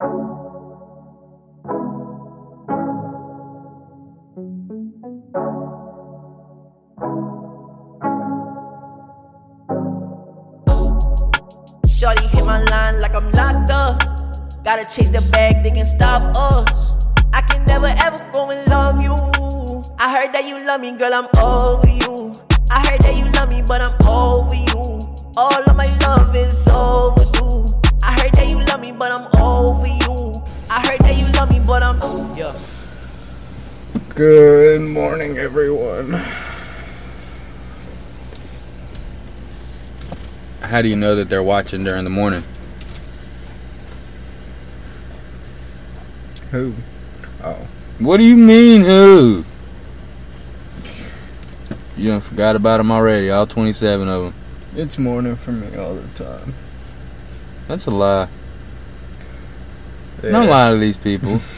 Shorty hit my line like I'm locked up. Gotta chase the bag, they can stop us. I can never ever go and love you. I heard that you love me, girl, I'm over you. I heard that you love me, but I'm over you. All of my love is overdue. Good morning, everyone. How do you know that they're watching during the morning? Who? Oh, What do you mean, who? You done forgot about them already, all 27 of them. it's morning for me all the time. That's a lie. Yeah. Don't lie to these people.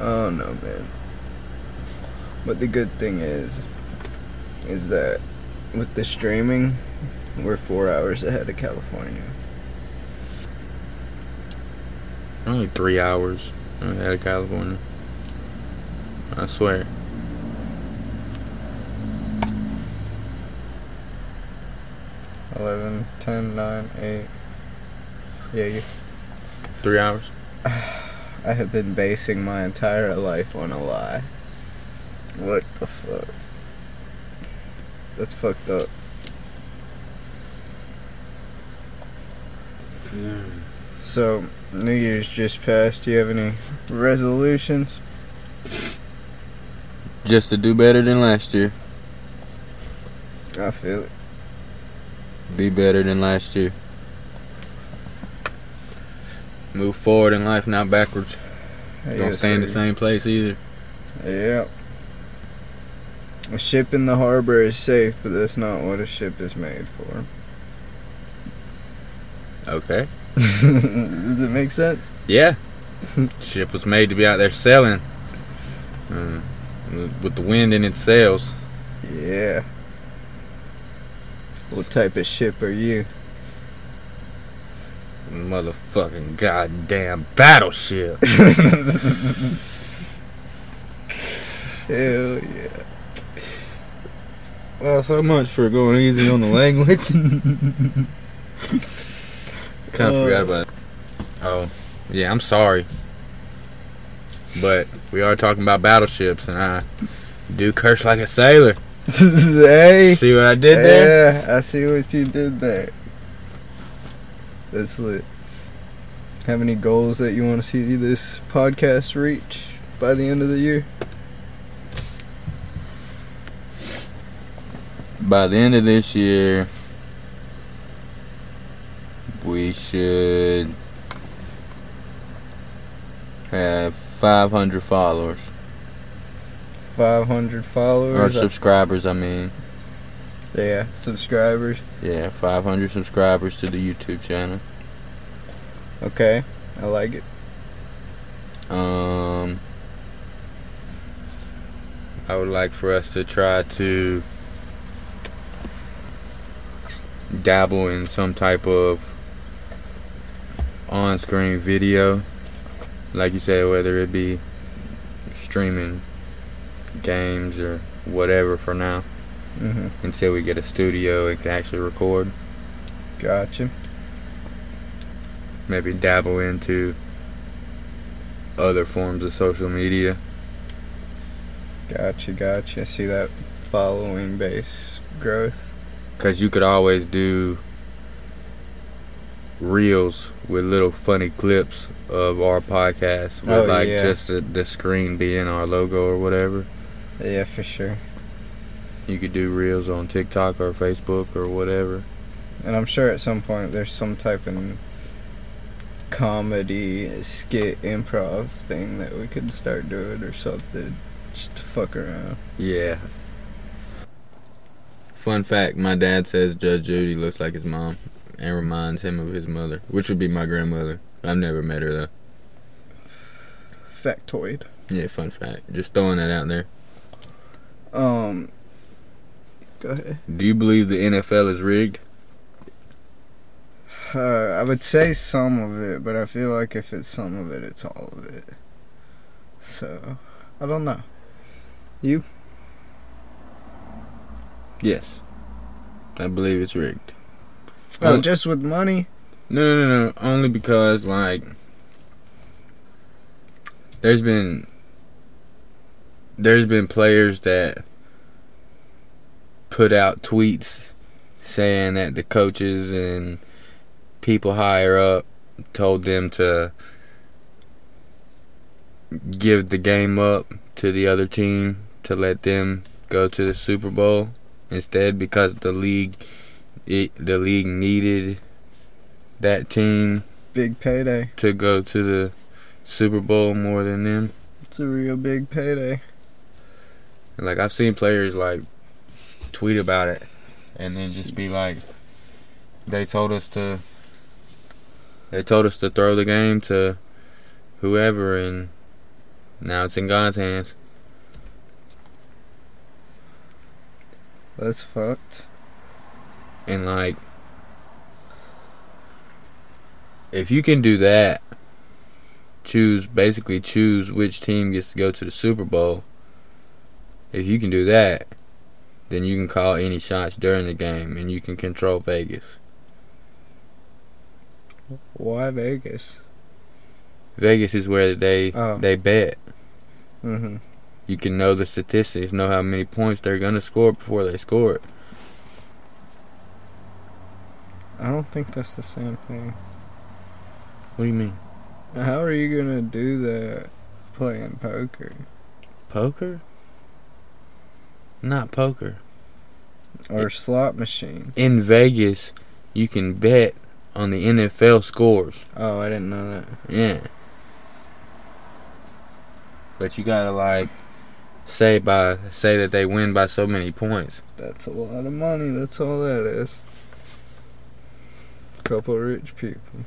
Oh no, man. But the good thing is, is that with the streaming, we're four hours ahead of California. Only three hours ahead of California. I swear. Eleven, ten, nine, eight. Yeah, you. Three hours? I have been basing my entire life on a lie. What the fuck? That's fucked up. Yeah. So, New Year's just passed. Do you have any resolutions? Just to do better than last year. I feel it. Be better than last year. Move forward in life, not backwards. Don't stay in the same place either. Yep. A ship in the harbor is safe, but that's not what a ship is made for. Okay. Does it make sense? Yeah. Ship was made to be out there sailing. Uh, with the wind in its sails. Yeah. What type of ship are you? Motherfucking goddamn battleship. Hell yeah. well, so much for going easy on the language. kind of uh, forgot about it. Oh, yeah, I'm sorry. But we are talking about battleships, and I do curse like a sailor. hey. See what I did there? Yeah, I see what you did there. That's lit. Have any goals that you want to see this podcast reach by the end of the year? By the end of this year, we should have 500 followers. 500 followers? Or subscribers, I mean. Yeah, subscribers. Yeah, 500 subscribers to the YouTube channel. Okay, I like it. Um, I would like for us to try to dabble in some type of on-screen video, like you said, whether it be streaming games or whatever for now, hmm until we get a studio and can actually record. Gotcha. Maybe dabble into other forms of social media. Gotcha, gotcha. See that following base growth. Cause you could always do reels with little funny clips of our podcast with Oh, like yeah. just the, the screen being our logo or whatever. Yeah, for sure. You could do reels on TikTok or Facebook or whatever. And I'm sure at some point there's some type of comedy skit improv thing that we could start doing or something just to fuck around. Yeah. Fun fact, my dad says Judge Judy looks like his mom and reminds him of his mother, which would be my grandmother. I've never met her though. Factoid. Yeah, fun fact. Just throwing that out there. Um go ahead. Do you believe the NFL is rigged? Uh, I would say some of it, but I feel like if it's some of it, it's all of it. So, I don't know. You? Yes. I believe it's rigged. Oh, Um, just with money? No, no, no, no. Only because like there's been there's been players that put out tweets saying that the coaches and people higher up told them to give the game up to the other team to let them go to the Super Bowl instead because the league it, the league needed that team Big payday. to go to the Super Bowl more than them. It's a real big payday. Like I've seen players like tweet about it and then just be like they told us to they told us to throw the game to whoever and now it's in God's hands. That's fucked. And like if you can do that choose basically choose which team gets to go to the Super Bowl. If you can do that, then you can call any shots during the game and you can control Vegas. Why Vegas? Vegas is where they Oh. they bet. Mm-hmm. You can know the statistics, know how many points they're gonna score before they score it. I don't think that's the same thing. What do you mean? How are you gonna do that playing poker Poker? Not poker. or slot machines. In Vegas, you can bet on the NFL scores. Oh, I didn't know that. Yeah. But you gotta like say by say that they win by so many points. That's a lot of money. That's all that is. A Couple rich people.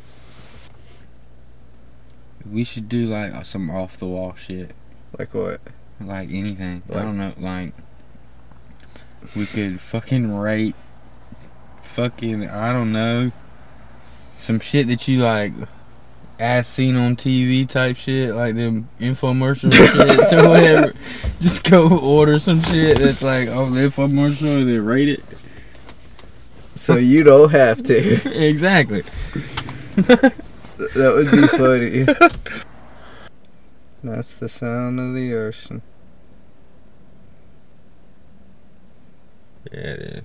We should do like some off the wall shit. Like what? Like anything. I don't know, like we could fucking rate fucking I don't know some shit that you like as seen on TV type shit, like them infomercial shit or whatever. Just go order some shit that's like oh the infomercial and then rate it. So you don't have to. exactly. that would be funny. That's the sound of the ocean. It is.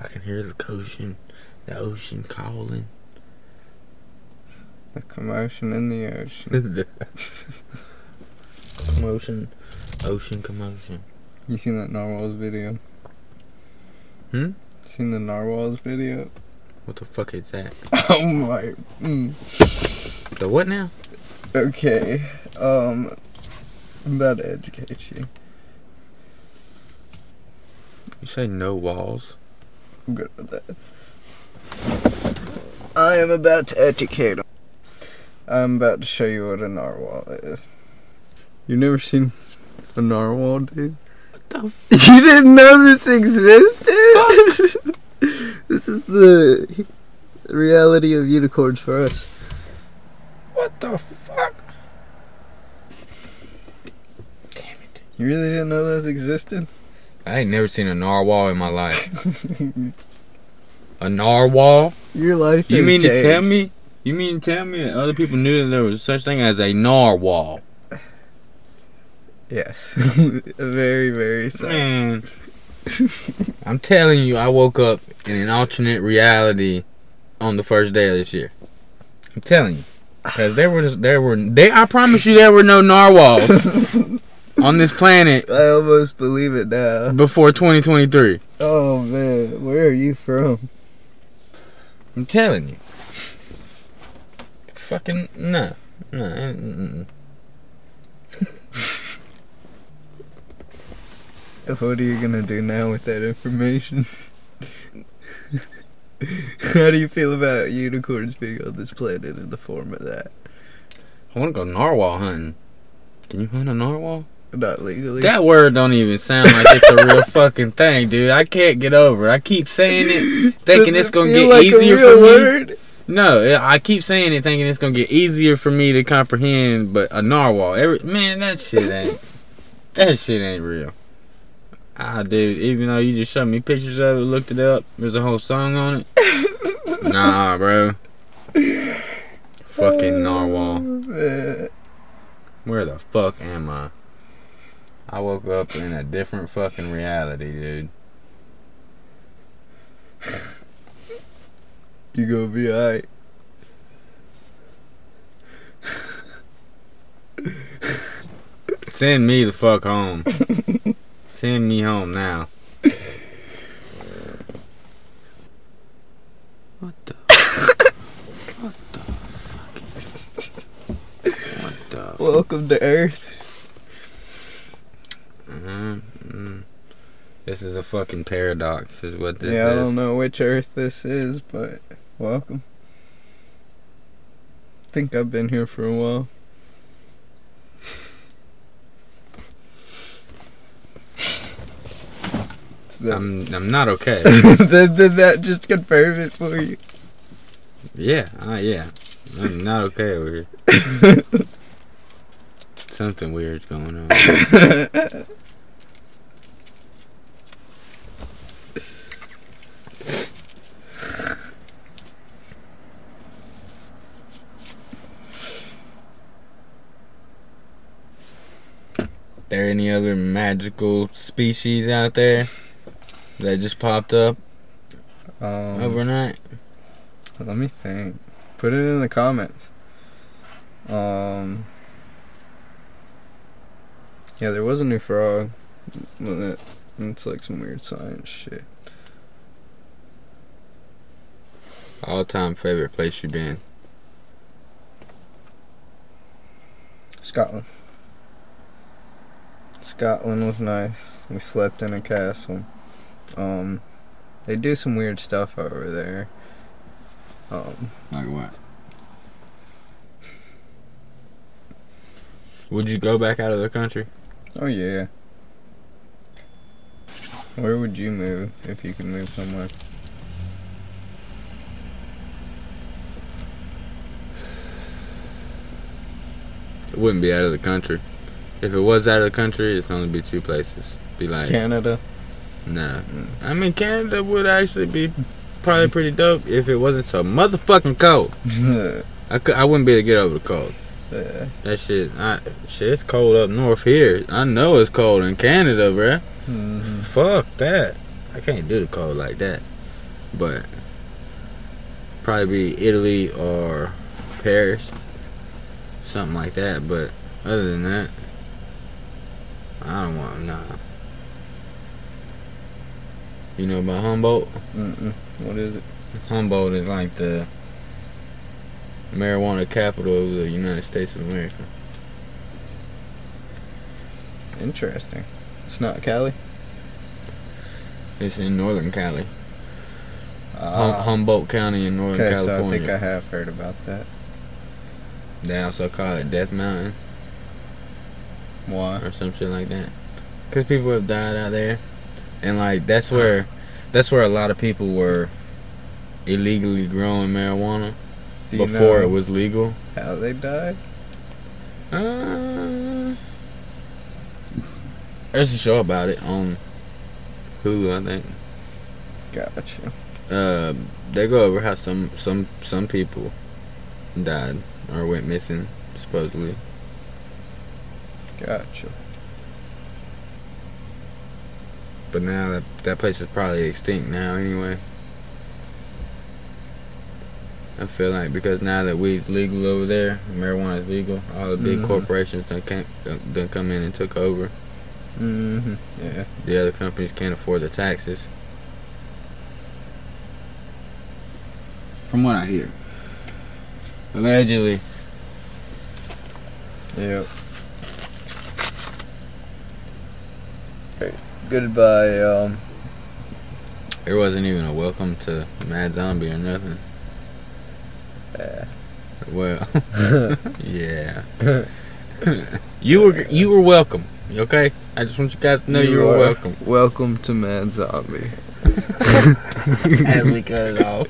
I can hear the ocean, the ocean calling. The commotion in the ocean. commotion, ocean commotion. You seen that narwhals video? Hmm? Seen the narwhals video? What the fuck is that? Oh my. Mm. The what now? Okay. Um. I'm about to educate you. You say no walls? I'm good with that. I am about to educate. I'm about to show you what a narwhal is. You've never seen a narwhal, dude? What the f- You didn't know this existed? this is the reality of unicorns for us. What the fuck? Damn it! You really didn't know those existed? I ain't never seen a narwhal in my life. A narwhal? Your life. You has mean to tell me? You mean to tell me that other people knew that there was such thing as a narwhal? Yes. very, very sad. Man, I'm telling you, I woke up in an alternate reality on the first day of this year. I'm telling you, because there were there were they. I promise you, there were no narwhals on this planet I almost believe it now. before 2023. Oh man, where are you from? I'm telling you. Fucking no, no. mm, mm, What are you gonna do now with that information? How do you feel about unicorns being on this planet in the form of that? I want to go narwhal hunting. Can you hunt a narwhal? Not legally. That word don't even sound like it's a real fucking thing, dude. I can't get over it. I keep saying it, thinking it's gonna get like easier for me. word? No, I keep saying it, thinking it's gonna get easier for me to comprehend. But a narwhal, every man, that shit ain't. that shit ain't real. Ah, dude. Even though you just showed me pictures of it, looked it up, there's a whole song on it. nah, bro. Fucking narwhal. Where the fuck am I? I woke up in a different fucking reality, dude. You gonna be alright. Send me the fuck home. Send me home now. What the? What the fuck is What the? Welcome to Earth. Mhm, mm. This is a fucking paradox, is what this is. yeah, I don't know which Earth this is, but welcome. think I've been here for a while. That- I'm I'm not okay. did, did that just confirm it for you? yeah, uh, yeah. I'm not okay over here. Something weird's going on. there any other magical species out there that just popped up Um, overnight? Let me think. Put it in the comments. Um. Yeah, there was a new frog. It's like some weird science shit. All time favorite place you've been? Scotland. Scotland was nice. We slept in a castle. Um, they do some weird stuff over there. Um, Like what? Would you go back out of the country? oh yeah. Where would you move if you could move somewhere? It wouldn't be out of the country. If it was out of the country, it's only be two places. Be like, Canada. nah. Mm. I mean, Canada would actually be probably pretty dope if it wasn't so motherfucking cold. I could, I wouldn't be able to get over the cold. yeah. That shit, I, shit, it's cold up north here. I know it's cold in Canada, bruh. Mhm. Fuck that. I can't do the cold like that. But probably be Italy or Paris. Something like that. But other than that, I don't want nah. You know about Humboldt? Mm-mm. What is it? Humboldt is like the marijuana capital of the United States of America. Interesting. It's not Cali. It's in Northern Cali. Hum- Ah. Humboldt County in Northern Okay, so I think I have heard about that. They also call it Death Mountain Why? or some shit like that. Cause people have died out there, and like that's where, that's where a lot of people were illegally growing marijuana before it was legal. how they died? Uh, there's a show about it on Hulu, I think. Gotcha. Uh, they go over how some some some people died or went missing supposedly. Gotcha. But now that that place is probably extinct now anyway. I feel like because now that weed's legal over there, marijuana is legal, all the big Mhm. corporations done, came, done done come in and took over. Mm-hmm. Yeah. The other companies can't afford the taxes. From what I hear. Allegedly. Yep. Goodbye, um. There wasn't even a welcome to Mad Zombie or nothing. Yeah. Well, yeah. you were you were welcome. Okay, I just want you guys to know You you are. welcome. Welcome to Mad Zombie. As we cut it off.